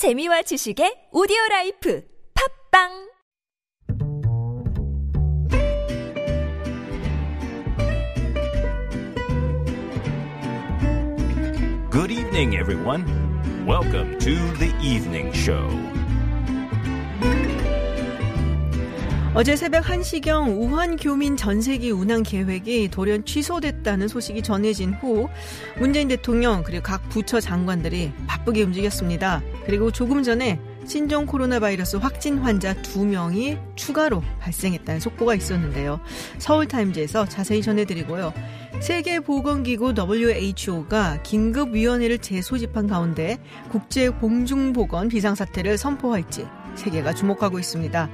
재미와 지식의 오디오 라이프 팟빵 Good evening, everyone. Welcome to the evening show. 어제 새벽 1시경 우한 교민 전세기 운항 계획이 돌연 취소됐다는 소식이 전해진 후 문재인 대통령 그리고 각 부처 장관들이 바쁘게 움직였습니다. 그리고 조금 전에 신종 코로나 바이러스 확진 환자 2명이 추가로 발생했다는 속보가 있었는데요. 서울타임즈에서 자세히 전해드리고요. 세계보건기구 WHO가 긴급위원회를 재소집한 가운데 국제공중보건 비상사태를 선포할지 세계가 주목하고 있습니다.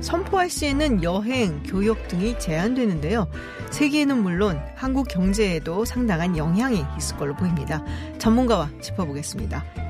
선포할 시에는 여행, 교육 등이 제한되는데요. 세계에는 물론 한국 경제에도 상당한 영향이 있을 걸로 보입니다. 전문가와 짚어보겠습니다.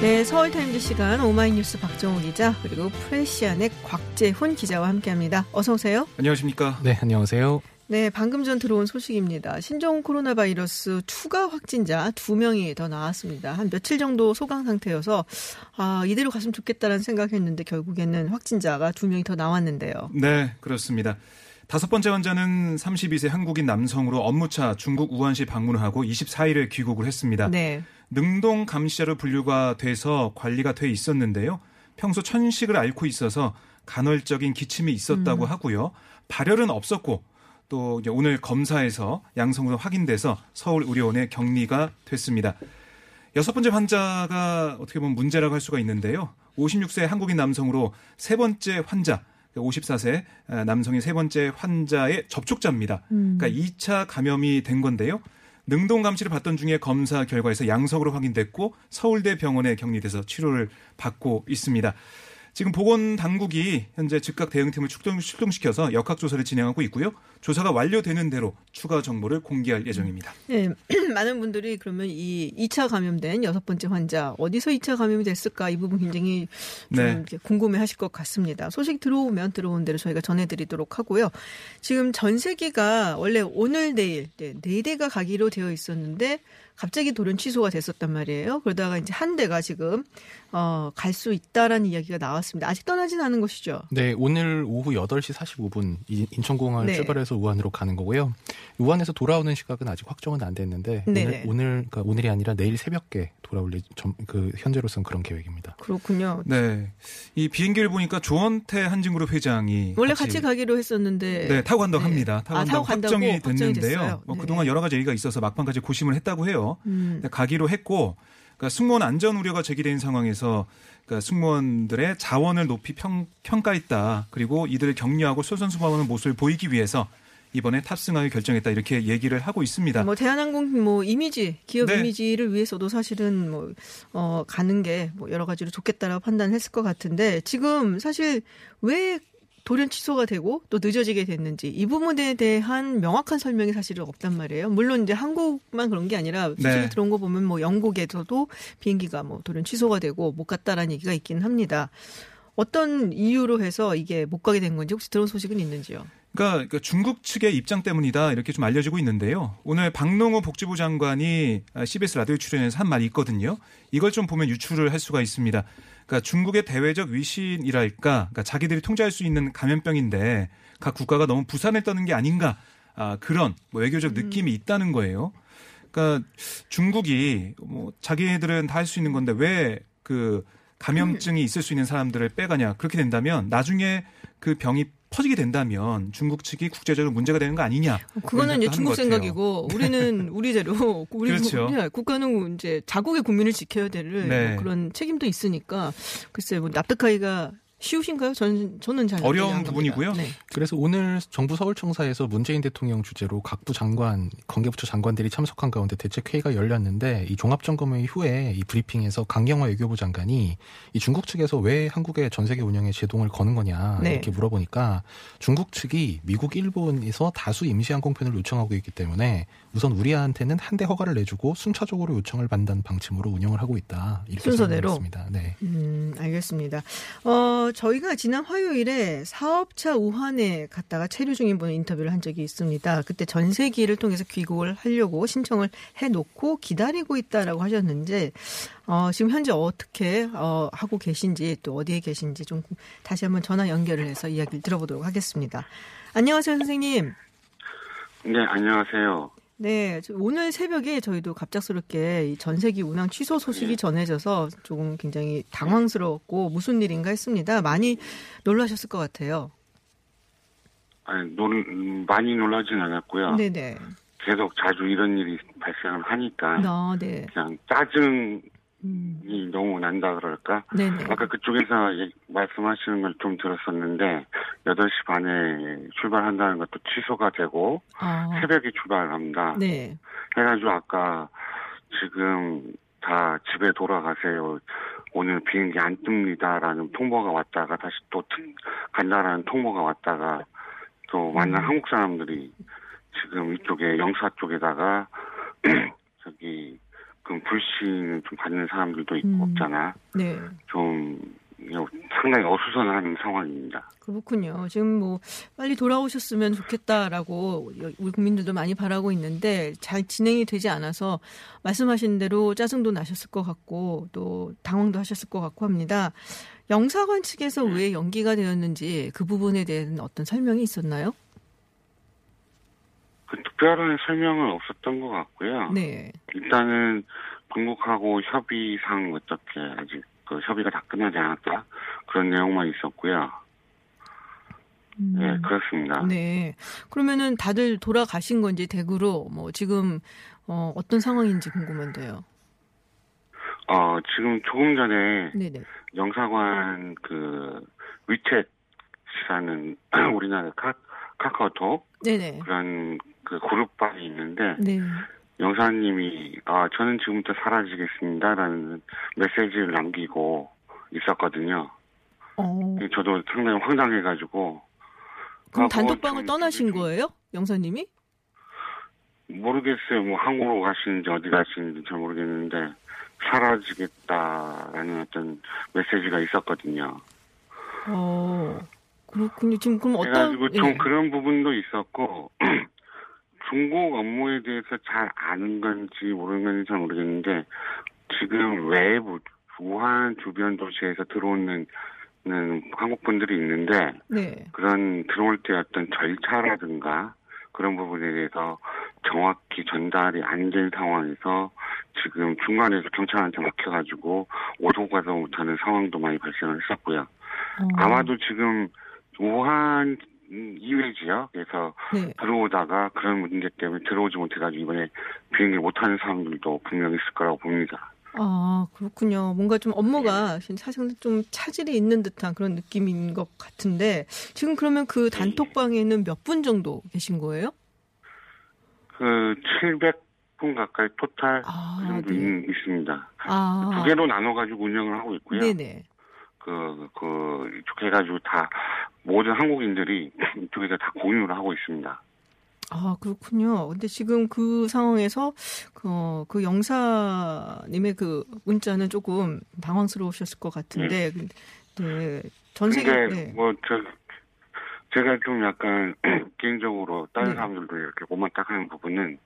네, 서울타임즈 시간 오마이뉴스 박정우 기자 그리고 프레시안의 곽재훈 기자와 함께합니다. 어서 오세요. 안녕하십니까. 네, 안녕하세요. 네, 방금 전 들어온 소식입니다. 신종 코로나 바이러스 추가 확진자 두 명이 더 나왔습니다. 한 며칠 정도 소강 상태여서 아 이대로 갔으면 좋겠다라는 생각했는데 결국에는 확진자가 두 명이 더 나왔는데요. 네, 그렇습니다. 다섯 번째 환자는 32세 한국인 남성으로 업무차 중국 우한시 방문을 하고 24일에 귀국을 했습니다. 네, 능동 감시자로 분류가 돼서 관리가 돼 있었는데요. 평소 천식을 앓고 있어서 간헐적인 기침이 있었다고 하고요. 발열은 없었고 또 이제 오늘 검사에서 양성으로 확인돼서 서울 의료원에 격리가 됐습니다. 여섯 번째 환자가 어떻게 보면 문제라고 할 수가 있는데요. 56세 한국인 남성으로 세 번째 환자, 54세 남성의 세 번째 환자의 접촉자입니다. 그러니까 2차 감염이 된 건데요. 능동 감시를 받던 중에 검사 결과에서 양성으로 확인됐고 서울대 병원에 격리돼서 치료를 받고 있습니다. 지금 보건 당국이 현재 즉각 대응팀을 출동, 출동시켜서 역학 조사를 진행하고 있고요. 조사가 완료되는 대로 추가 정보를 공개할 예정입니다. 네, 많은 분들이 그러면 이 2차 감염된 여섯 번째 환자 어디서 2차 감염이 됐을까 이 부분 굉장히 좀 네. 궁금해하실 것 같습니다. 소식 들어오면 들어온 대로 저희가 전해드리도록 하고요. 지금 전세기가 원래 오늘 내일 네, 네 대가 가기로 되어 있었는데 갑자기 돌연 취소가 됐었단 말이에요. 그러다가 이제 한 대가 지금 어, 갈 수 있다라는 이야기가 나왔습니다. 아직 떠나진 않은 것이죠. 네, 오늘 오후 8시 45분 인천공항을 네. 출발해서 우한으로 가는 거고요. 우한에서 돌아오는 시각은 아직 확정은 안 됐는데 네네. 오늘 오늘 그러니까 오늘이 아니라 내일 새벽에 돌아올 예- 점- 그 현재로서는 그런 계획입니다. 그렇군요. 네. 이 비행기를 보니까 조원태 한진그룹 회장이 원래 같이 가기로 했었는데 네, 타고 간다고 네. 합니다. 타고 아, 간다고 간다고 확정이 확정이 됐는데요. 뭐 네. 그동안 여러 가지 얘기가 있어서 막판까지 고심을 했다고 해요. 음. 가기로 했고 그러니까 승무원 안전 우려가 제기된 상황에서 그러니까 승무원들의 자원을 높이 평, 평가했다. 그리고 이들을 격려하고 솔선수범하는 모습을 보이기 위해서 이번에 탑승하기 결정했다. 이렇게 얘기를 하고 있습니다. 뭐 대한항공 뭐 이미지 기업 네. 이미지를 위해서도 사실은 뭐 어, 가는 게 뭐 여러 가지로 좋겠다라고 판단했을 것 같은데 지금 사실 왜 돌연 취소가 되고 또 늦어지게 됐는지 이 부분에 대한 명확한 설명이 사실은 없단 말이에요. 물론 이제 한국만 그런 게 아니라 소식이 네. 들어온 거 보면 뭐 영국에서도 비행기가 뭐 돌연 취소가 되고 못 갔다라는 얘기가 있긴 합니다. 어떤 이유로 해서 이게 못 가게 된 건지 혹시 들은 소식은 있는지요? 그러니까 그 중국 측의 입장 때문이다 이렇게 좀 알려지고 있는데요. 오늘 박농호 복지부 장관이 CBS 라디오 출연해서 한 말이 있거든요. 이걸 좀 보면 유추를 할 수가 있습니다. 그러니까 중국의 대외적 위신이랄까, 그러니까 자기들이 통제할 수 있는 감염병인데 각 국가가 너무 부산을 떠는 게 아닌가 아, 그런 뭐 외교적 느낌이 있다는 거예요. 그러니까 중국이 뭐 자기들은 다 할 수 있는 건데 왜 그 감염증이 있을 수 있는 사람들을 빼가냐 그렇게 된다면 나중에 그 병이 퍼지게 된다면 중국 측이 국제적으로 문제가 되는 거 아니냐. 그거는 이제 중국. 생각이고 우리는 우리 대로 우리 그렇죠. 국- 국가는 이제 자국의 국민을 지켜야 될 네. 뭐 그런 책임도 있으니까 글쎄 뭐 납득하기가 쉬우신가요? 전 저는 잘 어려운. 부분이고요. 네. 그래서 오늘 정부 서울청사에서 문재인 대통령 주재로 각부 장관, 관계부처 장관들이 참석한 가운데 대책회의가 열렸는데 이 종합점검회 후에 이 브리핑에서 강경화 외교부 장관이 이 중국 측에서 왜 한국의 전 세계 운영에 제동을 거는 거냐 네. 이렇게 물어보니까 중국 측이 미국, 일본에서 다수 임시 항공편을 요청하고 있기 때문에 우선 우리한테는 한 대 허가를 내주고 순차적으로 요청을 받는 방침으로 운영을 하고 있다. 이렇게 순서대로? 설명했습니다. 네. 음, 알겠습니다. 어, 저희가 지난 화요일에 사업차 우한에 갔다가 체류 중인 분을 인터뷰를 한 적이 있습니다. 그때 전세기를 통해서 귀국을 하려고 신청을 해놓고 기다리고 있다라고 하셨는데, 어, 지금 현재 어떻게, 어, 하고 계신지 또 어디에 계신지 좀 다시 한번 전화 연결을 해서 이야기를 들어보도록 하겠습니다. 안녕하세요, 선생님. 네, 안녕하세요. 네, 저 오늘 새벽에 저희도 갑작스럽게 이 전세기 운항 취소 소식이 전해져서 조금 굉장히 당황스러웠고 무슨 일인가 했습니다. 많이 놀라셨을 것 같아요. 아니, 놀, 음, 많이 놀라진 않았고요. 네네. 계속 자주 이런 일이 발생을 하니까 아, 네. 그냥 짜증이 음, 너무 난다 그럴까? 네네. 아까 그쪽에서 얘- 말씀하시는 걸 좀 들었었는데 8시 반에 출발한다는 것도 취소가 되고 아, 새벽에 출발합니다. 네. 해가지고 아까 지금 다 집에 돌아가세요. 오늘 비행기 안 뜹니다라는 통보가 왔다가 다시 또 튼- 간다라는 통보가 왔다가 또 만난 한국 사람들이 지금 이쪽에 영사 쪽에다가 저기 그 불신을 좀 받는 사람들도 있고 음. 없잖아. 네. 좀 상당히 어수선한 상황입니다. 그렇군요. 지금 뭐 빨리 돌아오셨으면 좋겠다라고 우리 국민들도 많이 바라고 있는데 잘 진행이 되지 않아서 말씀하신 대로 짜증도 나셨을 것 같고 또 당황도 하셨을 것 같고 합니다. 영사관 측에서 왜 연기가 되었는지 그 부분에 대한 어떤 설명이 있었나요? 그 특별한 설명은 없었던 것 같고요. 네. 일단은 중국하고 협의상 어떻게 아직 그 협의가 다 끝나지 않았다 그런 내용만 있었고요. 음. 네 그렇습니다. 네. 그러면은 다들 돌아가신 건지 대구로 뭐 지금 어, 어떤 상황인지 궁금한데요. 어 지금 조금 전에 네네. 영사관 그 위챗이라는 우리나라 카, 카카오톡 네네. 그런 그 그룹방이 있는데 네. 영사님이 아 저는 지금부터 사라지겠습니다라는 메시지를 남기고 있었거든요. 어. 저도 상당히 황당해가지고 그럼 아, 단톡방을 좀- 떠나신 거예요? 영사님이? 모르겠어요. 뭐 한국으로 가시는지 어디 가시는지 잘 모르겠는데 사라지겠다라는 어떤 메시지가 있었거든요. 어. 그렇군요. 지금 그럼 어떤 그래가지고 좀 예. 그런 부분도 있었고 중국 업무에 대해서 잘 아는 건지 모르는 건지 잘 모르겠는데 지금 외부 우한 주변 도시에서 들어오는 는 한국 분들이 있는데 네. 그런 들어올 때 어떤 절차라든가 그런 부분에 대해서 정확히 전달이 안 된 상황에서 지금 중간에서 경찰한테 막혀가지고 오고 가서 못하는 상황도 많이 발생을 했었고요. 어. 아마도 지금 우한 이외 지역에서 네. 들어오다가 그런 문제 때문에 들어오지 못해가지고 이번에 비행기 못하는 사람들도 분명히 있을 거라고 봅니다. 아, 그렇군요. 뭔가 좀 업무가 네. 사실 좀 차질이 있는 듯한 그런 느낌인 것 같은데 지금 그러면 그 네. 단톡방에는 몇 분 정도 계신 거예요? 그 700분 가까이 토탈 아, 그 정도 네. 있, 습니다 아. 두 개로 나눠가지고 운영을 하고 있고요. 네네. 그, 그, 이쪽 해가지고 다, 모든 한국인들이 이쪽에서 다 공유를 하고 있습니다. 아, 그렇군요. 근데 지금 그 상황에서 그, 그 영사님의 그 문자는 조금 당황스러우셨을 것 같은데, 네. 전 세계, 네. 뭐, 저, 제가 좀 약간, 개인적으로 다른 네. 사람들도 이렇게 못마땅한 부분은,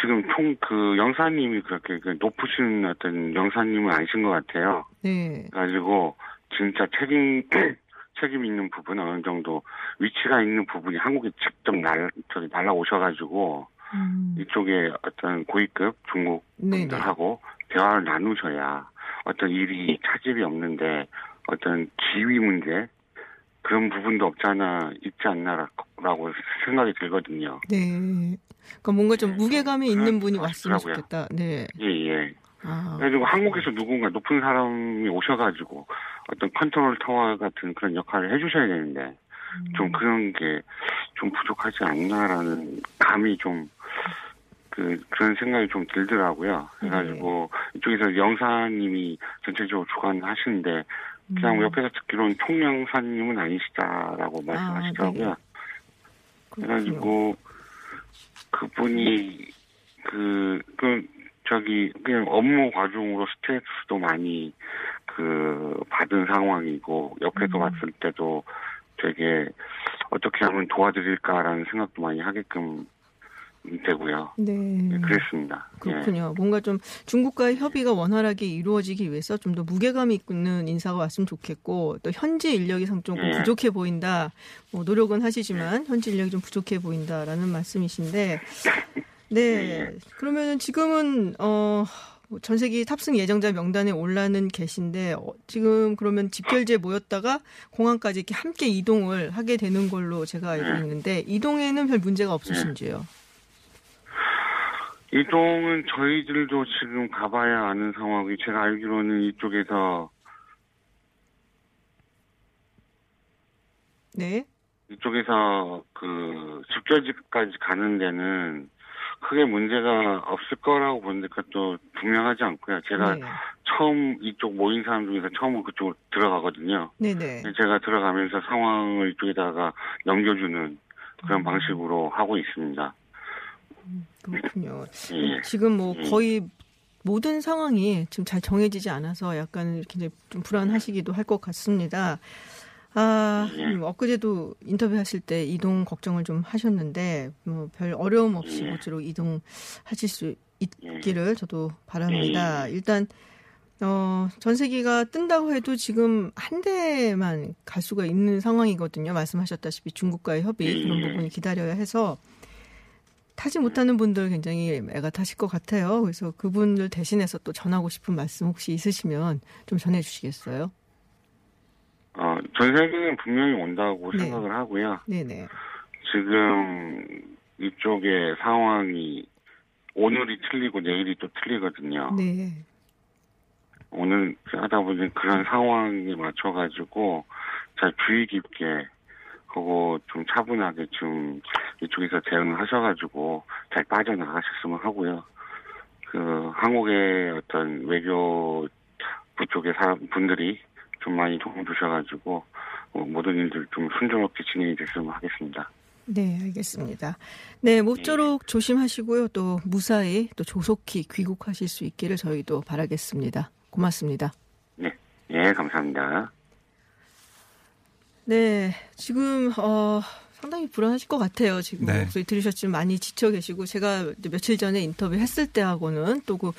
지금 총, 그, 영사님이 그렇게 그 높으신 어떤 영사님은 아니신 것 같아요. 네. 그래가지고, 진짜 책임, 책임 있는 부분 어느 정도 위치가 있는 부분이 한국에 직접 날, 저기 날라오셔가지고, 음, 이쪽에 어떤 고위급 중국 네네. 분들하고 대화를 나누셔야 어떤 일이 차질이 없는데 어떤 지위 문제 그런 부분도 없잖아 있지 않나라고 생각이 들거든요. 네. 그러니까 뭔가 좀 네, 무게감이 좀 있는 분이 것 왔으면. 좋겠다. 네. 예, 예. 아, 그래가지고 한국에서 누군가 높은 사람이 오셔가지고 어떤 컨트롤 타워 같은 그런 역할을 해주셔야 되는데 음. 좀 그런 게 좀 부족하지 않나라는 감이 좀 그, 그런 생각이 좀 들더라고요. 그래가지고 이쪽에서 영사님이 전체적으로 주관하시는데 그냥 음. 옆에서 듣기로는 총영사님은 아니시다라고 말씀하시더라고요. 네. 그렇군요. 그래가지고 그 분이 그, 그 저기 그냥 업무 과중으로 스트레스도 많이 그 받은 상황이고 옆에서 음. 봤을 때도 되게 어떻게 하면 도와드릴까라는 생각도 많이 하게끔 되고요. 네. 네, 그랬습니다. 예. 그렇군요. 뭔가 좀 중국과의 협의가 원활하게 이루어지기 위해서 좀 더 무게감 있는 인사가 왔으면 좋겠고 또 현지 인력이 좀 예. 부족해 보인다. 뭐 노력은 하시지만 현지 인력이 좀 부족해 보인다라는 말씀이신데, 네. 그러면은 지금은 어. 뭐 전세기 탑승 예정자 명단에 올라는 계신데 어, 지금 그러면 집결지에 모였다가 공항까지 이렇게 함께 이동을 하게 되는 걸로 제가 알고 네. 있는데 이동에는 별 문제가 없으신지요? 이동은 저희들도 지금 가봐야 아는 상황이 제가 알기로는 이쪽에서 네. 이쪽에서 그 집결지까지 가는 데는 크게 문제가 없을 거라고 보는데 그것도 분명하지 않고요. 제가 네. 처음 이쪽 모인 사람 중에서 처음 그쪽으로 들어가거든요. 네네. 제가 들어가면서 상황을 이쪽에다가 넘겨주는 그런 음. 방식으로 하고 있습니다. 그렇군요. 예. 지금 뭐 예. 거의 모든 상황이 지금 잘 정해지지 않아서 약간 이렇게 좀 불안하시기도 할 것 같습니다. 아, 예. 음, 엊그제도 인터뷰하실 때 이동 걱정을 좀 하셨는데, 뭐 별 어려움 없이 예. 모쪼록 이동하실 수 있기를 저도 바랍니다. 예. 일단, 어, 전세기가 뜬다고 해도 지금 한 대만 갈 수가 있는 상황이거든요. 말씀하셨다시피 중국과의 협의 그런 예. 부분이 기다려야 해서 타지 못하는 분들 굉장히 애가 타실 것 같아요. 그래서 그분들 대신해서 또 전하고 싶은 말씀 혹시 있으시면 좀 전해주시겠어요? 어, 전 세계는 분명히 온다고 네. 생각을 하고요. 네네. 지금 이쪽의 상황이 오늘이 틀리고 내일이 또 틀리거든요. 네. 오늘 하다 보니 그런 상황에 맞춰가지고 잘 주의 깊게 하고 좀 차분하게 좀 이쪽에서 대응을 하셔가지고 잘 빠져나가셨으면 하고요. 그 한국의 어떤 외교 부 쪽의 사람 분들이 좀 많이 도움 주셔가지고 어, 모든 일들 좀 순조롭게 진행이 됐으면 하겠습니다. 네, 알겠습니다. 네, 모쪼록 조심하시고요. 또 무사히 또 조속히 귀국하실 수 있기를 저희도 바라겠습니다. 고맙습니다. 네, 예, 감사합니다. 네, 지금 어 상당히 불안하실 것 같아요. 지금 네. 목소리 들으셨지만 많이 지쳐 계시고 제가 며칠 전에 인터뷰 했을 때하고는 또 그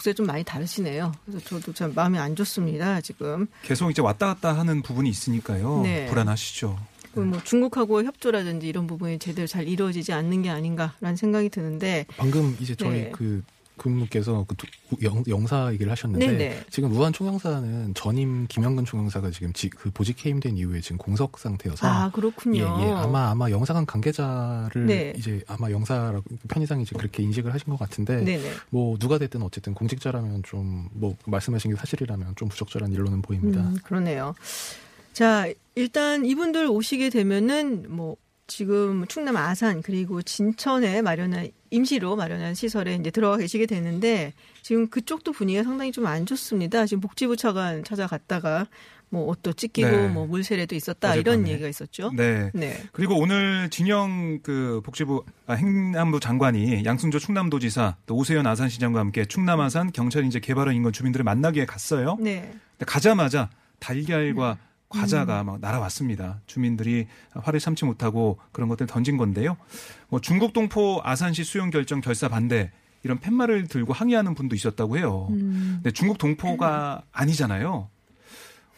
목소리 좀 많이 다르시네요. 그래서 저도 참 마음이 안 좋습니다. 지금 계속 이제 왔다 갔다 하는 부분이 있으니까요. 네. 불안하시죠. 그뭐 중국하고 협조라든지 이런 부분이 제대로 잘 이루어지지 않는 게 아닌가라는 생각이 드는데 방금 이제 저희 네. 그 그분께서 그 두- 영, 영사 얘기를 하셨는데 네네. 지금 우한 총영사는 전임 김영근 총영사가 지금 지, 그 보직 해임된 이후에 지금 공석 상태여서 아 그렇군요. 예, 예. 아마 아마 영사관 관계자를 네. 이제 아마 영사라고 편의상 이제 그렇게 인식을 하신 것 같은데 네네. 뭐 누가 됐든 어쨌든 공직자라면 좀 뭐 말씀하신 게 사실이라면 좀 부적절한 일로는 보입니다. 음, 그러네요. 자, 일단 이분들 오시게 되면은 뭐 지금 충남 아산 그리고 진천에 마련한 임시로 마련한 시설에 이제 들어가 계시게 되는데 지금 그쪽도 분위기가 상당히 좀 안 좋습니다. 지금 복지부 차관 찾아갔다가 뭐 옷도 찢기고 네. 뭐 물세례도 있었다 이런 어젯밤에. 얘기가 있었죠. 네. 네. 그리고 오늘 진영 그 복지부 아, 행안부 장관이 양승조 충남도지사 또 오세현 아산시장과 함께 충남 아산 경찰 이제 개발원 인근 주민들을 만나기 위해 갔어요. 네. 가자마자 달걀과 음. 과자가 막 날아왔습니다. 주민들이 화를 참지 못하고 그런 것들 던진 건데요. 뭐 중국 동포 아산시 수용 결정 결사 반대 이런 팻말을 들고 항의하는 분도 있었다고 해요. 음. 근데 중국 동포가 아니잖아요.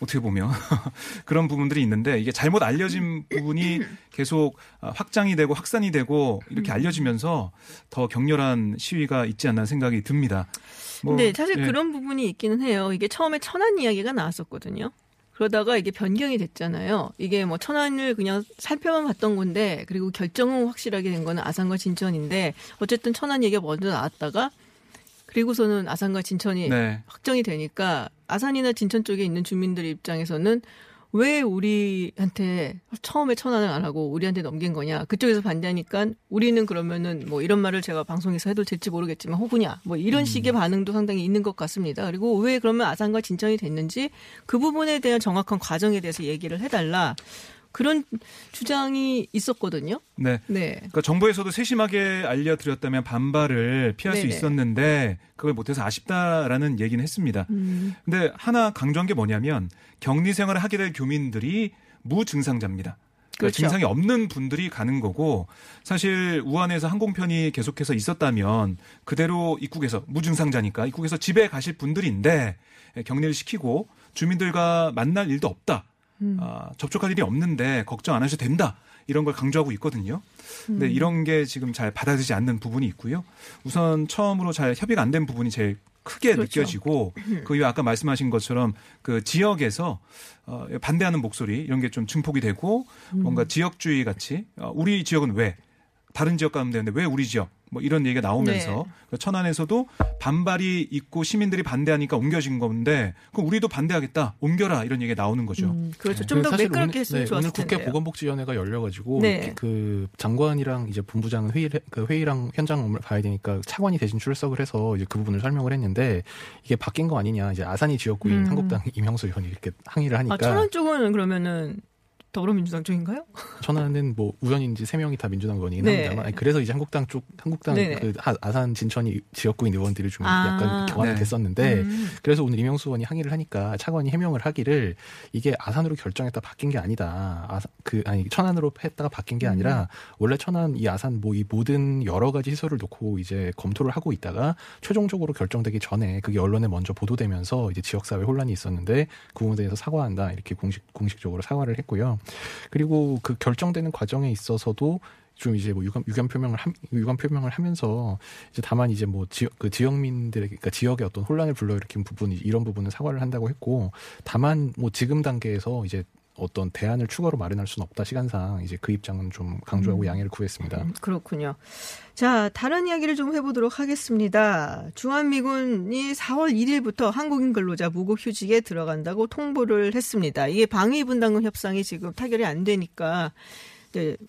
어떻게 보면 그런 부분들이 있는데 이게 잘못 알려진 부분이 계속 아, 확장이 되고 확산이 되고 이렇게 음. 알려지면서 더 격렬한 시위가 있지 않나 생각이 듭니다. 뭐, 근데 사실 예. 그런 부분이 있기는 해요. 이게 처음에 천안 이야기가 나왔었거든요. 그러다가 이게 변경이 됐잖아요. 이게 뭐 천안을 그냥 살펴만 봤던 건데 그리고 결정은 확실하게 된 거는 아산과 진천인데 어쨌든 천안 얘기가 먼저 나왔다가 그리고서는 아산과 진천이 네. 확정이 되니까 아산이나 진천 쪽에 있는 주민들 입장에서는 왜 우리한테 처음에 천안을 안 하고 우리한테 넘긴 거냐? 그쪽에서 반대하니까 우리는 그러면은 뭐 이런 말을 제가 방송에서 해도 될지 모르겠지만 호구냐? 뭐 이런 식의 반응도 상당히 있는 것 같습니다. 그리고 왜 그러면 아산과 진천이 됐는지 그 부분에 대한 정확한 과정에 대해서 얘기를 해달라 그런 주장이 있었거든요 네. 네 그러니까 정부에서도 세심하게 알려드렸다면 반발을 피할 수 네네. 있었는데 그걸 못해서 아쉽다라는 얘기는 했습니다. 음. 근데 하나 강조한 게 뭐냐면 격리 생활을 하게 될 교민들이 무증상자입니다. 그러니까 그렇죠. 증상이 없는 분들이 가는 거고 사실 우한에서 항공편이 계속해서 있었다면 그대로 입국에서 무증상자니까 입국에서 집에 가실 분들인데 격리를 시키고 주민들과 만날 일도 없다. 음. 아, 접촉할 일이 없는데 걱정 안 하셔도 된다. 이런 걸 강조하고 있거든요. 근데 음. 이런 게 지금 잘 받아들이지 않는 부분이 있고요. 우선 처음으로 잘 협의가 안 된 부분이 제일 크게 그렇죠. 느껴지고 그 이후 아까 말씀하신 것처럼 그 지역에서 어, 반대하는 목소리 이런 게 좀 증폭이 되고 음. 뭔가 지역주의 같이 어, 우리 지역은 왜 다른 지역 가면 되는데 왜 우리 지역 뭐 이런 얘기가 나오면서 네. 그 천안에서도 반발이 있고 시민들이 반대하니까 옮겨진 건데 그럼 우리도 반대하겠다 옮겨라 이런 얘기가 나오는 거죠. 음, 그렇죠 네. 좀더 사실 매끄럽게 오늘, 했으면 네, 좋았을 오늘 국회 텐데요 보건복지위원회가 열려가지고 네. 그 장관이랑 이제 본부장은 회의를 그 회의랑 현장 업무를 봐야 되니까 차관이 대신 출석을 해서 이제 그 부분을 설명을 했는데 이게 바뀐 거 아니냐 이제 아산이 지역구인 음. 한국당 이명수 의원이 이렇게 항의를 하니까 아 천안 쪽은 그러면은 더불어민주당 쪽인가요? 천안은 뭐 우연인지 세 명이 다 민주당 의원이긴 네. 합니다만 아니, 그래서 이제 한국당 쪽 한국당 네네. 그 아- 아산 진천이 지역구인 의원들이 좀 아. 약간 경화가 네. 됐었는데 음. 그래서 오늘 이명수 의원이 항의를 하니까 차관이 해명을 하기를 이게 아산으로 결정했다 바뀐 게 아니다. 아산, 그 아니 천안으로 했다가 바뀐 게 아니라 원래 천안 이 아산 뭐 이 모든 여러 가지 시설을 놓고 이제 검토를 하고 있다가 최종적으로 결정되기 전에 그게 언론에 먼저 보도되면서 이제 지역 사회 혼란이 있었는데 그 부분에 대해서 사과한다 이렇게 공식 공식적으로 사과를 했고요. 그리고 그 결정되는 과정에 있어서도 좀 이제 뭐 유감, 유감 표명을 함, 유감 표명을 하면서 이제 다만 이제 뭐 지역 그 지역민들의 그러니까 지역의 어떤 혼란을 불러일으킨 부분이 이런 부분은 사과를 한다고 했고 다만 뭐 지금 단계에서 이제 어떤 대안을 추가로 마련할 수는 없다 시간상 이제 그 입장은 좀 강조하고 양해를 구했습니다. 음, 그렇군요. 자, 다른 이야기를 좀 해보도록 하겠습니다. 주한미군이 4월 1일부터 한국인 근로자 무급 휴직에 들어간다고 통보를 했습니다. 이게 방위 분담금 협상이 지금 타결이 안 되니까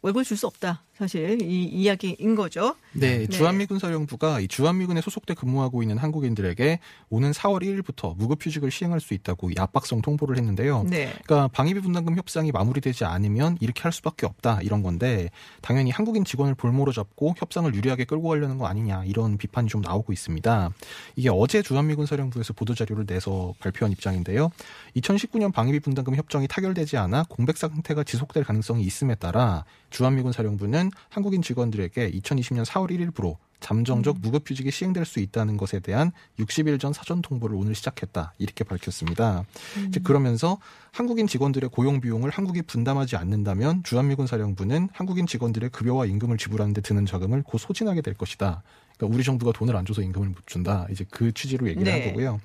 월급 줄 수 없다. 사실 이 이야기인 거죠. 네, 네. 주한미 군 사령부가 이 주한미군에 소속돼 근무하고 있는 한국인들에게 오는 4월 1일부터 무급휴직을 시행할 수 있다고 이 압박성 통보를 했는데요. 네. 그러니까 방위비 분담금 협상이 마무리되지 않으면 이렇게 할 수밖에 없다 이런 건데 당연히 한국인 직원을 볼모로 잡고 협상을 유리하게 끌고 가려는 거 아니냐 이런 비판이 좀 나오고 있습니다. 이게 어제 주한미군 사령부에서 보도 자료를 내서 발표한 입장인데요. 2019년 방위비 분담금 협정이 타결되지 않아 공백 상태가 지속될 가능성이 있음에 따라 주한미군 사령부는 한국인 직원들에게 2020년 4월 1일부로 잠정적 무급휴직이 시행될 수 있다는 것에 대한 60일 전 사전 통보를 오늘 시작했다 이렇게 밝혔습니다. 이제 그러면서 한국인 직원들의 고용 비용을 한국이 분담하지 않는다면 주한미군 사령부는 한국인 직원들의 급여와 임금을 지불하는 데 드는 자금을 곧 소진하게 될 것이다. 그러니까 우리 정부가 돈을 안 줘서 임금을 못 준다. 이제 그 취지로 얘기를 네. 한 거고요.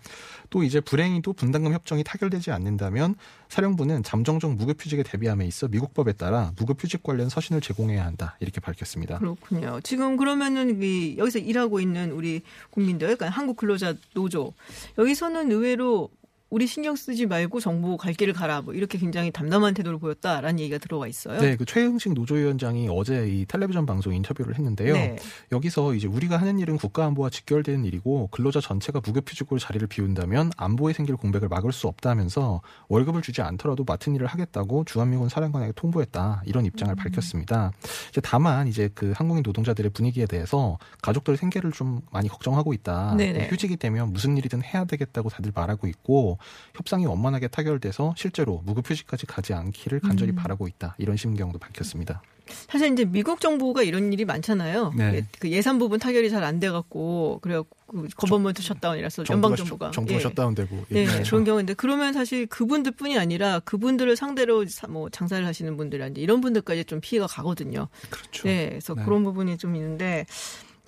또 이제 불행히도 분담금 협정이 타결되지 않는다면 사령부는 잠정적 무급휴직에 대비함에 있어 미국법에 따라 무급휴직 관련 서신을 제공해야 한다. 이렇게 밝혔습니다. 그렇군요. 지금 그러면은 이 여기서 일하고 있는 우리 국민들, 그러니까 한국 근로자 노조 여기서는 의외로 우리 신경 쓰지 말고 정부 갈 길을 가라 뭐 이렇게 굉장히 담담한 태도를 보였다라는 얘기가 들어와 있어요. 네, 그 최흥식 노조위원장이 어제 이 텔레비전 방송 인터뷰를 했는데요. 네. 여기서 이제 우리가 하는 일은 국가 안보와 직결되는 일이고 근로자 전체가 무급휴직으로 자리를 비운다면 안보에 생길 공백을 막을 수 없다면서 월급을 주지 않더라도 맡은 일을 하겠다고 주한미군 사령관에게 통보했다 이런 입장을 밝혔습니다. 이제 다만 이제 그 한국인 노동자들의 분위기에 대해서 가족들 생계를 좀 많이 걱정하고 있다. 네네. 휴직이 되면 무슨 일이든 해야 되겠다고 다들 말하고 있고 협상이 원만하게 타결돼서 실제로 무급휴직까지 가지 않기를 간절히 바라고 있다 이런 심경도 밝혔습니다. 사실 이제 미국 정부가 이런 일이 많잖아요. 네. 예, 그 예산 부분 타결이 잘 안 돼갖고 그래갖고 그 government shutdown이라서 연방 정부가 정부가 예. shutdown되고 네, 예. 그런 경우인데 그러면 사실 그분들뿐이 아니라 그분들을 상대로 사- 뭐 장사를 하시는 분들이라든지 이런 분들까지 좀 피해가 가거든요. 그렇죠. 네, 그래서 네. 그런 부분이 좀 있는데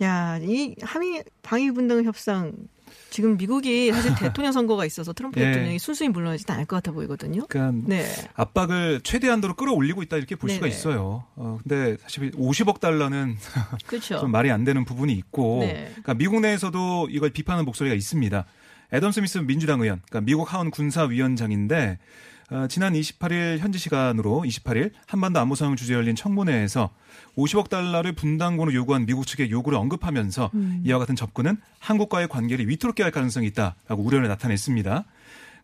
야, 이 한미 방위 분담 협상 지금 미국이 사실 대통령 선거가 있어서 트럼프 예. 대통령이 순순히 물러나지는 않을 것 같아 보이거든요. 그러니까 네. 압박을 최대한도로 끌어올리고 있다 이렇게 볼 수가 네네. 있어요. 어, 근데 사실 50억 달러는 그렇죠. 좀 말이 안 되는 부분이 있고, 네. 그러니까 미국 내에서도 이걸 비판하는 목소리가 있습니다. 애덤 스미스 민주당 의원, 그러니까 미국 하원 군사위원장인데 어, 지난 28일 현지 시간으로 28일 한반도 안보 상황 주제 열린 청문회에서 50억 달러를 분담금으로 요구한 미국 측의 요구를 언급하면서 음. 이와 같은 접근은 한국과의 관계를 위태롭게 할 가능성이 있다라고 우려를 나타냈습니다.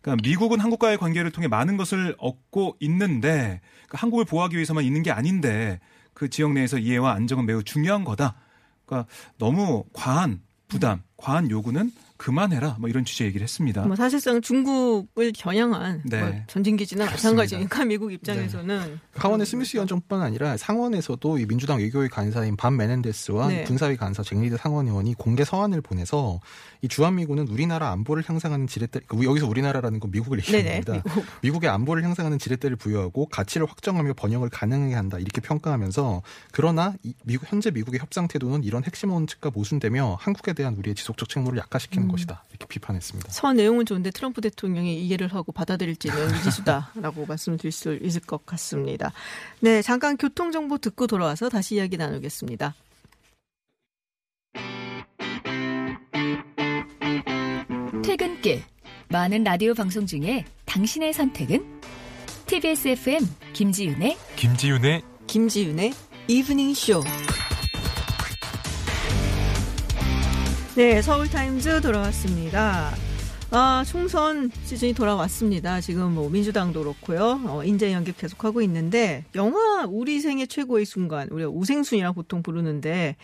그러니까 미국은 한국과의 관계를 통해 많은 것을 얻고 있는데 그러니까 한국을 보호하기 위해서만 있는 게 아닌데 그 지역 내에서 이해와 안정은 매우 중요한 거다. 그러니까 너무 과한 부담, 과한 요구는 그만해라. 뭐 이런 취지의 얘기를 했습니다. 뭐 사실상 중국을 겨냥한 네. 뭐 전진기지나 그렇습니다. 마찬가지니까 미국 입장에서는 하원의 스미스 위원장뿐 아니라 상원에서도 이 민주당 외교위 간사인 반 메넨데스와 네. 군사위 간사 잭리드 상원 의원이 공개 서한을 보내서 이 주한미군은 우리나라 안보를 향상하는 지렛대 그 여기서 우리나라라는 건 미국을. 겁니다. 미국. 미국의 안보를 향상하는 지렛대를 부여하고 가치를 확정하며 번영을 가능하게 한다 이렇게 평가하면서 그러나 이 미국, 현재 미국의 협상 태도는 이런 핵심 원칙과 모순되며 한국에 대한 우리의 지속적 책무를 약화시키는 것이다 이렇게 비판했습니다. 서한 내용은 좋은데 트럼프 대통령이 이해를 하고 받아들일지는 미지수다라고 말씀드릴 수 있을 것 같습니다. 네, 잠깐 교통 정보 듣고 돌아와서 다시 이야기 나누겠습니다. 퇴근길 많은 라디오 방송 중에 당신의 선택은 TBS FM 김지윤의 김지윤의 김지윤의 이브닝 쇼. 네, 서울타임즈 돌아왔습니다. 아, 총선 시즌이 돌아왔습니다. 지금 뭐 민주당도 그렇고요. 어, 인재 영입 계속하고 있는데 영화 우리 생애 최고의 순간 우리가 우생순이라 보통 부르는데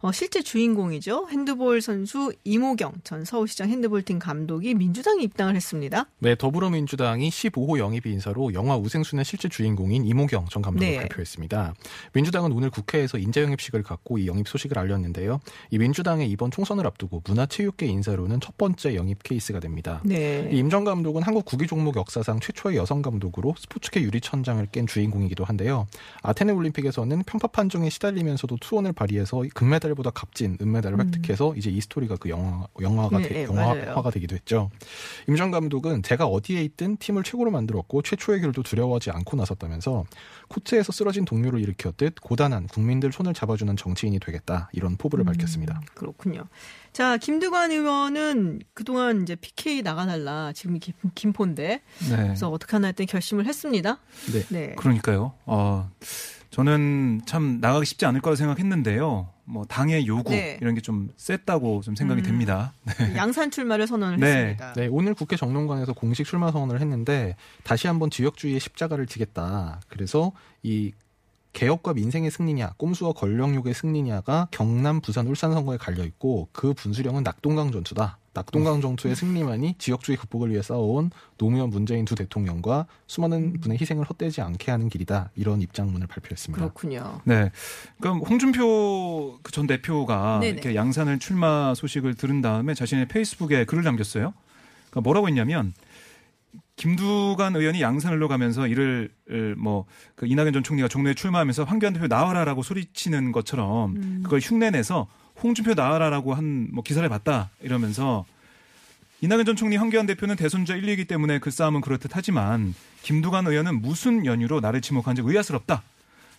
어, 실제 주인공이죠. 핸드볼 선수 임오경 전 서울시장 핸드볼팀 감독이 민주당에 입당을 했습니다. 네, 더불어민주당이 15호 영입 인사로 영화 우생순의 실제 주인공인 임오경 전 감독을 네. 발표했습니다. 민주당은 오늘 국회에서 인재 영입식을 갖고 이 영입 소식을 알렸는데요. 이 민주당의 이번 총선을 앞두고 문화체육계 인사로는 첫 번째 영입 케이스가 됩니다. 네. 임 전 감독은 한국 구기 종목 역사상 최초의 여성 감독으로 스포츠계 유리천장을 깬 주인공이기도 한데요. 아테네 올림픽에서는 편파 판정에 시달리면서도 투혼을 발휘해서 금메달보다 값진 은메달을 획득해서 이제 이 스토리가 그 영화 영화가 음. 네, 되, 네. 영화화가 되기도 했죠. 임전 감독은 제가 어디에 있든 팀을 최고로 만들었고 최초의 길도 두려워하지 않고 나섰다면서 코트에서 쓰러진 동료를 일으켰듯 고단한 국민들 손을 잡아주는 정치인이 되겠다 이런 포부를 밝혔습니다. 그렇군요. 자, 김두관 의원은 그동안 이제 PK 나가달라 지금 김, 김포인데 네. 그래서 어떻게 하나 했더니 결심을 했습니다. 네. 네. 그러니까요. 어, 저는 참 나가기 쉽지 않을 거라 생각했는데요. 뭐 당의 요구 네. 이런 게 좀 셌다고 좀 생각이 음. 됩니다. 네. 양산 출마를 선언을 네. 했습니다. 네, 오늘 국회 정론관에서 공식 출마 선언을 했는데 다시 한번 지역주의의 십자가를 지겠다. 그래서 이 개혁과 민생의 승리냐, 꼼수와 권력욕의 승리냐가 경남, 부산, 울산 선거에 갈려 있고 그 분수령은 낙동강 전투다. 낙동강 전투의 승리만이 지역주의 극복을 위해 싸워온 노무현, 문재인 두 대통령과 수많은 분의 희생을 헛되지 않게 하는 길이다. 이런 입장문을 발표했습니다. 그렇군요. 네. 그럼 홍준표 그전 대표가 네네. 이렇게 양산을 출마 소식을 들은 다음에 자신의 페이스북에 글을 남겼어요. 그러니까 뭐라고 했냐면 김두관 의원이 양산을로 가면서 이를 뭐그 이낙연 전 총리가 종로에 출마하면서 황교안 대표 나와라라고 소리치는 것처럼 음. 그걸 흉내내서 홍준표 나와라라고 한 뭐 기사를 봤다 이러면서 이낙연 전 총리 황교안 대표는 대선주자 1, 2이기 때문에 그 싸움은 그렇듯 하지만 김두관 의원은 무슨 연유로 나를 지목한지 의아스럽다.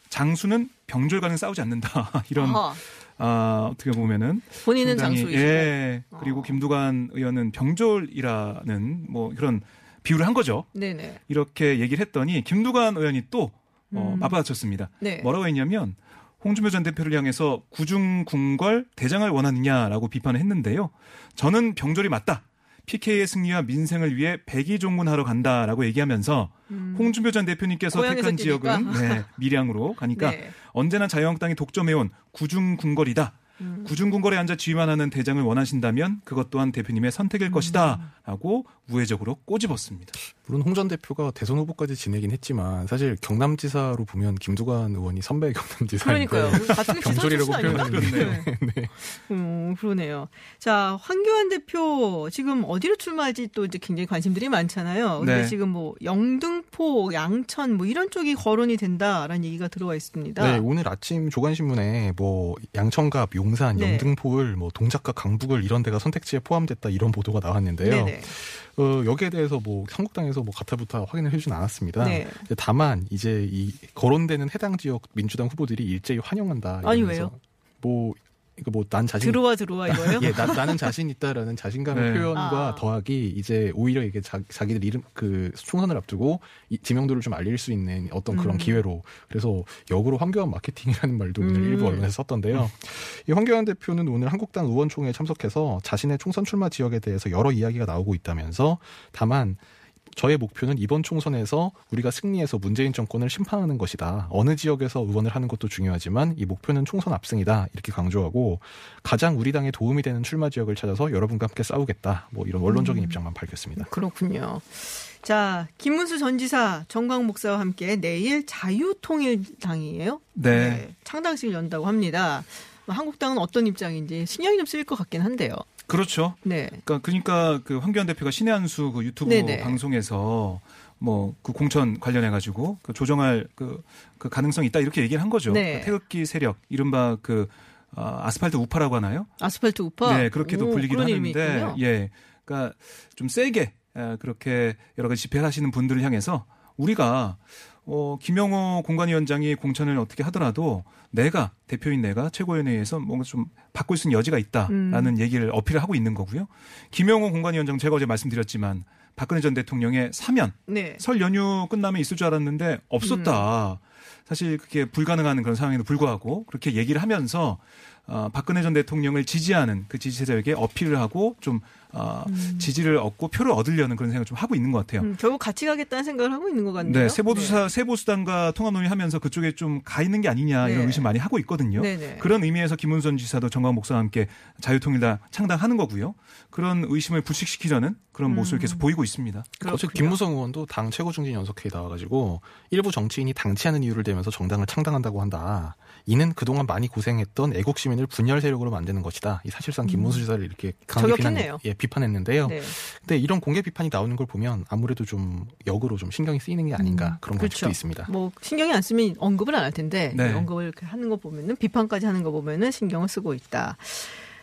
장수는 병졸과는 싸우지 않는다. 이런 아하, 아, 어떻게 보면은 본인은 상당히, 장수이시고 예. 그리고 어. 김두관 의원은 병졸이라는 뭐 그런 비유를 한 거죠. 네네. 이렇게 얘기를 했더니 김두관 의원이 또 어, 음. 맞받아쳤습니다. 네. 뭐라고 했냐면 홍준표 전 대표를 향해서 구중궁궐 대장을 원하느냐라고 비판을 했는데요. 저는 병졸이 맞다. PK의 승리와 민생을 위해 백의종군하러 간다라고 얘기하면서 홍준표 전 대표님께서 음. 택한 뛰니까. 지역은 네, 밀양으로 가니까 네. 언제나 자유한국당이 독점해온 구중궁궐이다. 음. 구중궁궐에 앉아 지휘만 하는 대장을 원하신다면 그것 또한 대표님의 선택일 음. 것이다라고 우회적으로 꼬집었습니다. 물론 홍 전 대표가 대선 후보까지 지내긴 했지만 사실 경남지사로 보면 김두관 의원이 선배 경남지사인데 그러니까요. 같은 게 병졸이라고 지사 출신 아닌가? 표현하는 게 네. 음, 그러네요. 자, 황교안 대표 지금 어디로 출마할지 또 이제 굉장히 관심들이 많잖아요. 근데 네. 지금 뭐 영등포, 양천 뭐 이런 쪽이 거론이 된다라는 얘기가 들어와 있습니다. 네, 오늘 아침 조간신문에 뭐 양천갑, 용인 용산, 네. 영등포을, 뭐 동작과 강북을 이런 데가 선택지에 포함됐다 이런 보도가 나왔는데요. 네네. 어, 여기에 대해서 뭐 한국당에서 뭐 가타부타 확인을 해주진 않았습니다. 네. 다만 이제 이 거론되는 해당 지역 민주당 후보들이 일제히 환영한다. 아니, 이러면서 왜요? 뭐 이거 뭐 난 자신 들어와 들어와 이거예요? 예, 나, 나는 자신 있다라는 자신감의 네. 표현과 아. 더하기 이제 오히려 이게 자, 자기들 이름 그 총선을 앞두고 이 지명도를 좀 알릴 수 있는 어떤 그런 음. 기회로 그래서 역으로 황교안 마케팅이라는 말도 오늘 음. 일부 언론에서 썼던데요. 이 황교안 대표는 오늘 한국당 의원총회에 참석해서 자신의 총선 출마 지역에 대해서 여러 이야기가 나오고 있다면서 다만 저의 목표는 이번 총선에서 우리가 승리해서 문재인 정권을 심판하는 것이다. 어느 지역에서 의원을 하는 것도 중요하지만 이 목표는 총선 압승이다. 이렇게 강조하고 가장 우리 당에 도움이 되는 출마 지역을 찾아서 여러분과 함께 싸우겠다. 뭐 이런 원론적인 입장만 밝혔습니다. 그렇군요. 자, 김문수 전 지사, 정광 목사와 함께 내일 자유통일당이에요. 네. 창당식을 연다고 합니다. 한국당은 어떤 입장인지 신경이 좀 쓰일 것 같긴 한데요. 그렇죠. 네. 그러니까 그러니까 그 황교안 대표가 신의 한수 그 유튜브 네네. 방송에서 뭐 그 공천 관련해 가지고 그 조정할 그, 그 가능성이 있다 이렇게 얘기를 한 거죠. 네. 그 태극기 세력 이른바 그 아, 아스팔트 우파라고 하나요? 아스팔트 우파. 네, 그렇게도 오, 불리기도 하는데. 예. 그러니까 좀 세게 아, 그렇게 여러 가지 집회를 하시는 분들을 향해서 우리가 어, 김영호 공관위원장이 공천을 어떻게 하더라도 내가 대표인 내가 최고위원회에서 뭔가 좀 바꿀 수 있는 여지가 있다라는 음. 얘기를 어필을 하고 있는 거고요. 김영호 공관위원장 제가 어제 말씀드렸지만 박근혜 전 대통령의 사면 네. 설 연휴 끝나면 있을 줄 알았는데 없었다. 음. 사실 그게 불가능한 그런 상황에도 불구하고 그렇게 얘기를 하면서 어, 박근혜 전 대통령을 지지하는 그 지지자에게 어필을 하고 좀 어, 지지를 얻고 표를 얻으려는 그런 생각을 좀 하고 있는 것 같아요. 음, 결국 같이 가겠다는 생각을 하고 있는 것 같네요. 네, 세보수사, 세보수단과 통합 논의하면서 그쪽에 좀 가 있는 게 아니냐 이런 네. 의심 많이 하고 있거든요. 네네. 그런 의미에서 김문선 지사도 정광 목사와 함께 자유통일당 창당하는 거고요. 그런 의심을 불식시키려는 그런 모습을 계속 보이고 있습니다. 어제 음. 김무성 의원도 당 최고 중진 연석회에 나와가지고 일부 정치인이 당치하는 이유를 대면서 정당을 창당한다고 한다. 이는 그동안 많이 고생했던 애국 시민을 분열 세력으로 만드는 것이다. 이 사실상 김문수 지사를 이렇게 강하게 음. 저격했네요. 예, 비판했는데요. 네. 근데 이런 공개 비판이 나오는 걸 보면 아무래도 좀 역으로 좀 신경이 쓰이는 게 아닌가 그런 그렇죠. 관측도 있습니다. 뭐 신경이 안 쓰면 언급을 안 할 텐데 네. 언급을 이렇게 하는 거 보면은 비판까지 하는 거 보면은 신경을 쓰고 있다.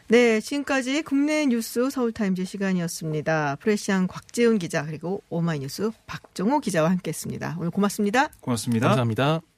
네, 지금까지 국내 뉴스 서울타임즈 시간이었습니다. 프레시안 곽지은 기자 그리고 오마이뉴스 박정호 기자와 함께했습니다. 오늘 고맙습니다. 고맙습니다. 감사합니다.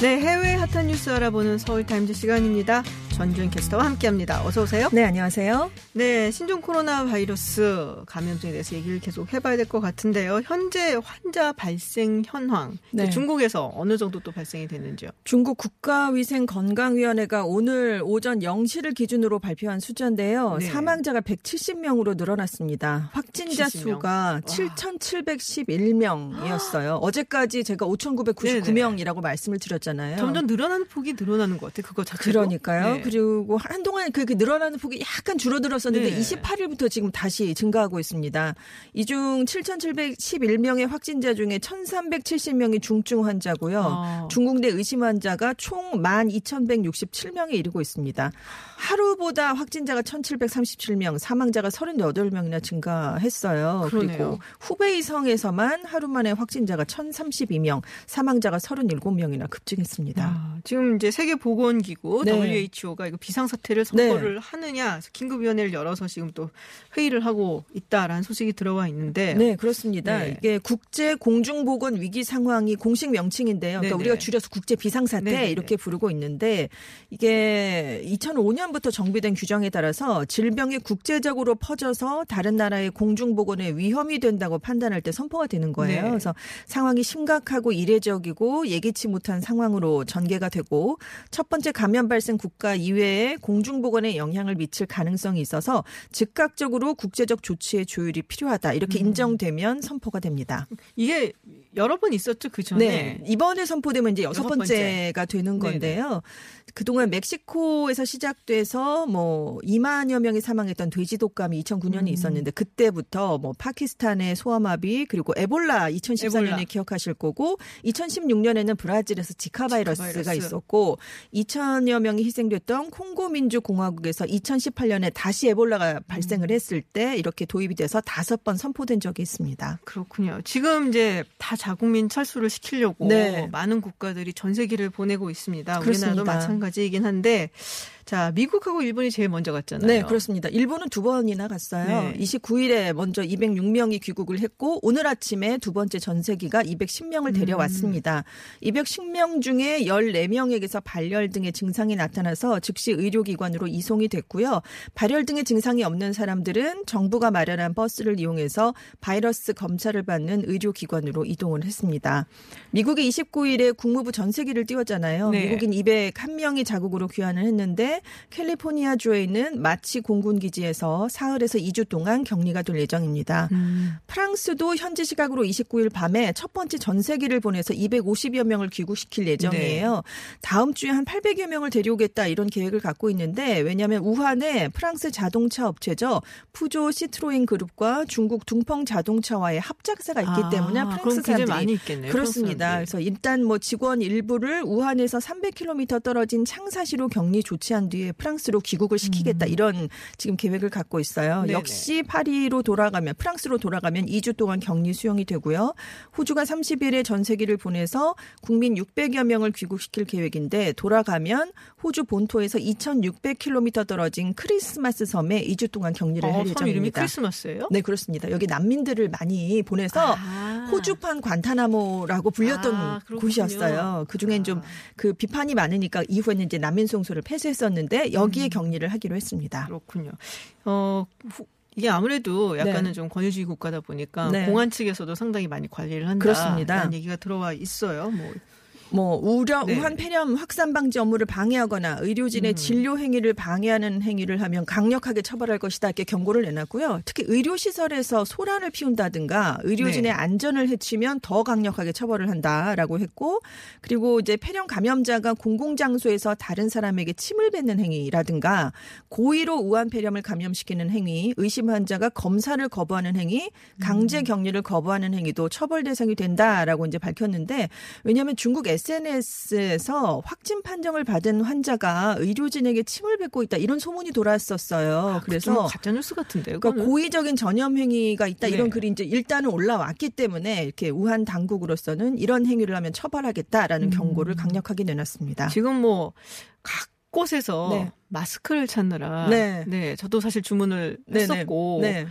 네, 해외 핫한 뉴스 알아보는 서울타임즈 시간입니다. 전주현 캐스터와 함께합니다. 어서 오세요. 네, 안녕하세요. 네, 신종 코로나 바이러스 감염증에 대해서 얘기를 계속 해봐야 될 것 같은데요. 현재 환자 발생 현황, 네. 중국에서 어느 정도 또 발생이 됐는지요? 중국 국가위생건강위원회가 오늘 오전 0시를 기준으로 발표한 숫자인데요. 네. 사망자가 170명으로 늘어났습니다. 확진자 170명. 수가 7,711명이었어요. 어제까지 제가 5,999명이라고 말씀을 드렸 잖아요. 점점 늘어나는 폭이 늘어나는 것 같아요. 그거 자체로. 그러니까요. 네. 그리고 한동안 그렇게 늘어나는 폭이 약간 줄어들었었는데 네. 28일부터 지금 다시 증가하고 있습니다. 이 중 7,711명의 확진자 중에 1,370명이 중증 환자고요. 아. 중국 내 의심 환자가 총 12,167명에 이르고 있습니다. 하루보다 확진자가 1,737명, 사망자가 38명이나 증가했어요. 그러네요. 그리고 후베이성에서만 하루 만에 확진자가 1,032명, 사망자가 37명이나 급증 했습니다. 아, 지금 이제 세계보건기구 네. WHO가 이거 비상사태를 선포를 하느냐 긴급위원회를 열어서 지금 또 회의를 하고 있다라는 소식이 들어와 있는데 네, 그렇습니다. 네. 이게 국제 공중보건 위기 상황이 공식 명칭인데요. 그러니까 네네. 우리가 줄여서 국제 비상사태 네네네. 이렇게 부르고 있는데 이게 2005년부터 정비된 규정에 따라서 질병이 국제적으로 퍼져서 다른 나라의 공중보건에 위험이 된다고 판단할 때 선포가 되는 거예요. 네. 그래서 상황이 심각하고 이례적이고 예기치 못한 상황으로 전개가 되고 첫 번째 감염 발생 국가 이외에 공중보건에 영향을 미칠 가능성이 있어서 즉각적으로 국제적 조치의 조율이 필요하다. 이렇게 음. 인정되면 선포가 됩니다. 이게 여러 번 있었죠 그 전에. 네. 이번에 선포되면 이제 여섯 여섯 번째. 번째가 되는 네네. 건데요. 그동안 멕시코에서 시작돼서 뭐 2만여 명이 사망했던 돼지 독감이 2009년에 음. 있었는데 그때부터 뭐 파키스탄의 소아마비 그리고 에볼라 2014년에 에볼라. 기억하실 거고 2016년에는 브라질에서 지카 바이러스가 지카 바이러스. 있었고 2천여 명이 희생됐던 콩고 민주 공화국에서 2018년에 다시 에볼라가 발생을 음. 했을 때 이렇게 도입이 돼서 다섯 번 선포된 적이 있습니다. 그렇군요. 지금 이제 다 자국민 철수를 시키려고 네. 많은 국가들이 전세기를 보내고 있습니다. 그렇습니다. 우리나라도 마찬가지이긴 한데 자 미국하고 일본이 제일 먼저 갔잖아요. 네, 그렇습니다. 일본은 두 번이나 갔어요. 네. 29일에 먼저 206명이 귀국을 했고 오늘 아침에 두 번째 전세기가 210명을 데려왔습니다. 210명 중에 14명에게서 발열 등의 증상이 나타나서 즉시 의료기관으로 이송이 됐고요. 발열 등의 증상이 없는 사람들은 정부가 마련한 버스를 이용해서 바이러스 검사를 받는 의료기관으로 이동을 했습니다. 미국이 29일에 국무부 전세기를 띄웠잖아요. 네. 미국인 201명이 자국으로 귀환을 했는데 캘리포니아주에 있는 마치 공군기지에서 사흘에서 2주 동안 격리가 될 예정입니다. 음. 프랑스도 현지 시각으로 29일 밤에 첫 번째 전세기를 보내서 250여 명을 귀국시킬 예정이에요. 다음 주에 한 800여 명을 데려오겠다 이런 계획을 갖고 있는데 왜냐하면 우한에 프랑스 자동차 업체죠. 푸조 시트로인 그룹과 중국 둥펑 자동차와의 합작사가 있기 아, 때문에 프랑스 사람들이 많이 있겠네요. 그렇습니다. 프랑스 그래서 일단 뭐 직원 일부를 우한에서 300km 떨어진 창사시로 격리 조치한 뒤에 프랑스로 귀국을 시키겠다 이런 지금 계획을 갖고 있어요. 음. 네네. 역시 파리로 돌아가면 프랑스로 돌아가면 2주 동안 격리 수용이 되고요. 호주가 30일에 전세기를 보내서 국민 600여 명을 귀국시킬 계획인데 돌아가면 호주 본토에서 2,600km 떨어진 크리스마스 섬에 2주 동안 격리를 어, 할섬 이름이 예정입니다. 크리스마스예요? 네, 그렇습니다. 여기 난민들을 많이 보내서 아. 호주판 관타나모라고 불렸던 아. 곳이었어요. 그 중엔 좀그 비판이 많으니까 이후에는 이제 난민 송소를 폐쇄했었는데 음. 여기에 격리를 하기로 했습니다. 그렇군요. 어 후- 이게 아무래도 약간은 네. 좀 권위주의 국가다 보니까 네. 공안 측에서도 상당히 많이 관리를 한다. 그렇습니다. 라는 얘기가 들어와 있어요. 뭐 뭐 우려 네. 우한 폐렴 확산 방지 업무를 방해하거나 의료진의 음. 진료 행위를 방해하는 행위를 하면 강력하게 처벌할 것이다 이렇게 경고를 내놨고요. 특히 의료 시설에서 소란을 피운다든가 의료진의 네. 안전을 해치면 더 강력하게 처벌을 한다라고 했고 그리고 이제 폐렴 감염자가 공공 장소에서 다른 사람에게 침을 뱉는 행위라든가 고의로 우한 폐렴을 감염시키는 행위, 의심 환자가 검사를 거부하는 행위, 강제 격리를 거부하는 행위도 처벌 대상이 된다라고 이제 밝혔는데 왜냐하면 중국 SNS에서 확진 판정을 받은 환자가 의료진에게 침을 뱉고 있다 이런 소문이 돌았었어요. 그래서 그래서 가짜 뉴스 같은데요. 그러니까? 고의적인 전염 행위가 있다 이런 네. 글이 이제 일단은 올라왔기 때문에 이렇게 우한 당국으로서는 이런 행위를 하면 처벌하겠다라는 음. 경고를 강력하게 내놨습니다. 지금 뭐각 곳에서 네. 마스크를 찾느라 네. 네. 저도 사실 주문을 네네. 했었고 네.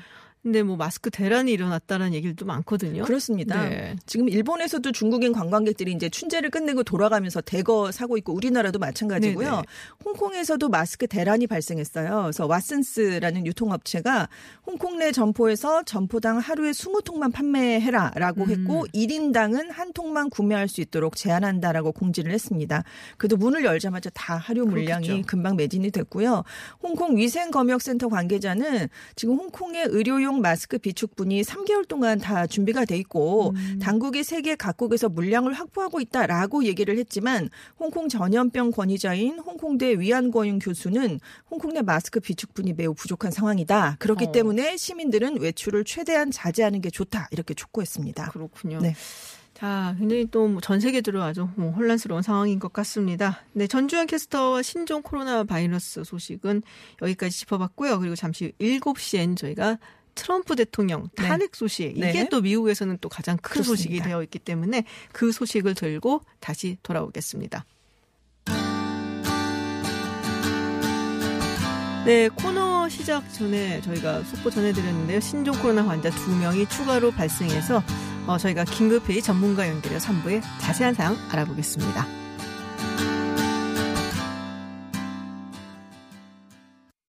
근데 뭐 마스크 대란이 일어났다는 얘기도 많거든요. 그렇습니다. 네. 지금 일본에서도 중국인 관광객들이 이제 춘제를 끝내고 돌아가면서 대거 사고 있고 우리나라도 마찬가지고요. 네네. 홍콩에서도 마스크 대란이 발생했어요. 그래서 왓슨스라는 유통업체가 홍콩 내 점포에서 점포당 하루에 20통만 판매해라라고 음. 했고 1인당은 한 통만 구매할 수 있도록 제한한다라고 공지를 했습니다. 그래도 문을 열자마자 다 하류 물량이 그렇겠죠. 금방 매진이 됐고요. 홍콩 위생검역센터 관계자는 지금 홍콩의 의료용 마스크 비축분이 3개월 동안 다 준비가 돼 있고 음. 당국이 세계 각국에서 물량을 확보하고 있다라고 얘기를 했지만 홍콩 전염병 권위자인 홍콩대 위안권윤 교수는 홍콩 내 마스크 비축분이 매우 부족한 상황이다. 그렇기 어. 때문에 시민들은 외출을 최대한 자제하는 게 좋다. 이렇게 촉구했습니다. 그렇군요. 네. 자, 굉장히 또 전 세계적으로 아주 뭐 혼란스러운 상황인 것 같습니다. 네, 전주현 캐스터와 신종 코로나 바이러스 소식은 여기까지 짚어봤고요. 그리고 잠시 7시엔 저희가 트럼프 대통령 네. 탄핵 소식 이게 네. 또 미국에서는 또 가장 큰 그렇습니다. 소식이 되어 있기 때문에 그 소식을 들고 다시 돌아오겠습니다. 네, 코너 시작 전에 저희가 속보 전해드렸는데요. 신종 코로나 환자 두 명이 추가로 발생해서 어, 저희가 긴급회의 전문가 연결해 3부에 자세한 사항 알아보겠습니다.